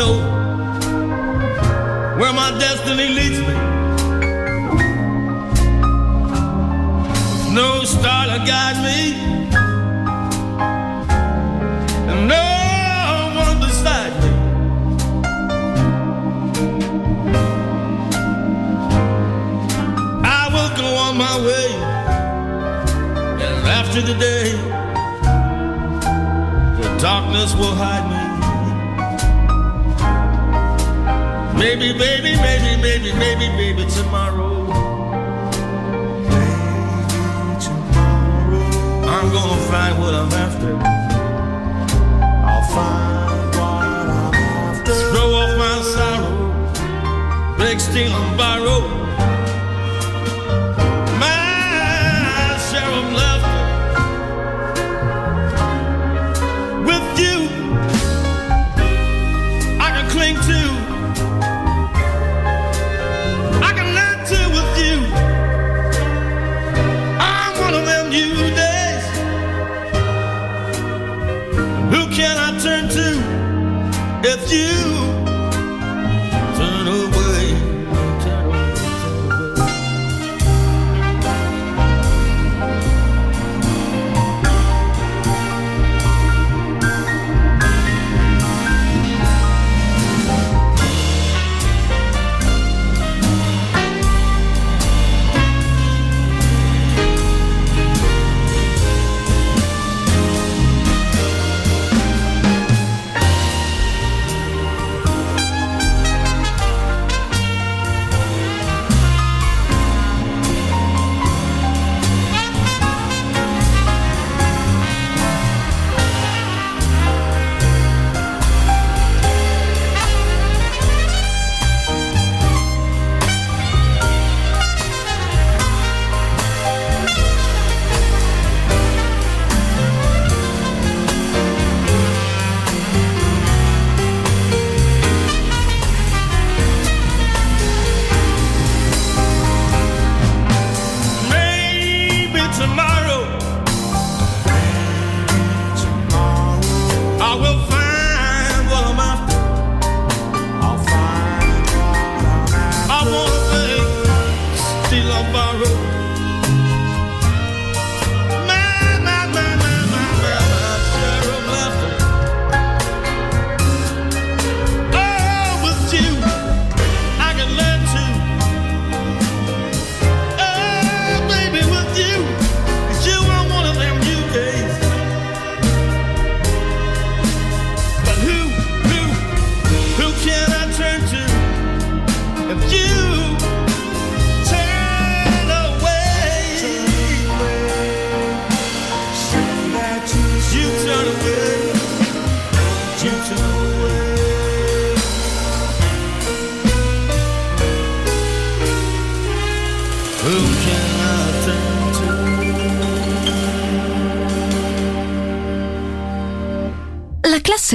know where my destiny leads me. No star to guide me, and no one beside me. I will go on my way, and after the day, the darkness will hide me. Maybe, baby, maybe, maybe, maybe, maybe tomorrow. Maybe tomorrow. I'm gonna find what I'm after. I'll find what I'm after. Throw off my sorrow. Break, steal, and borrow.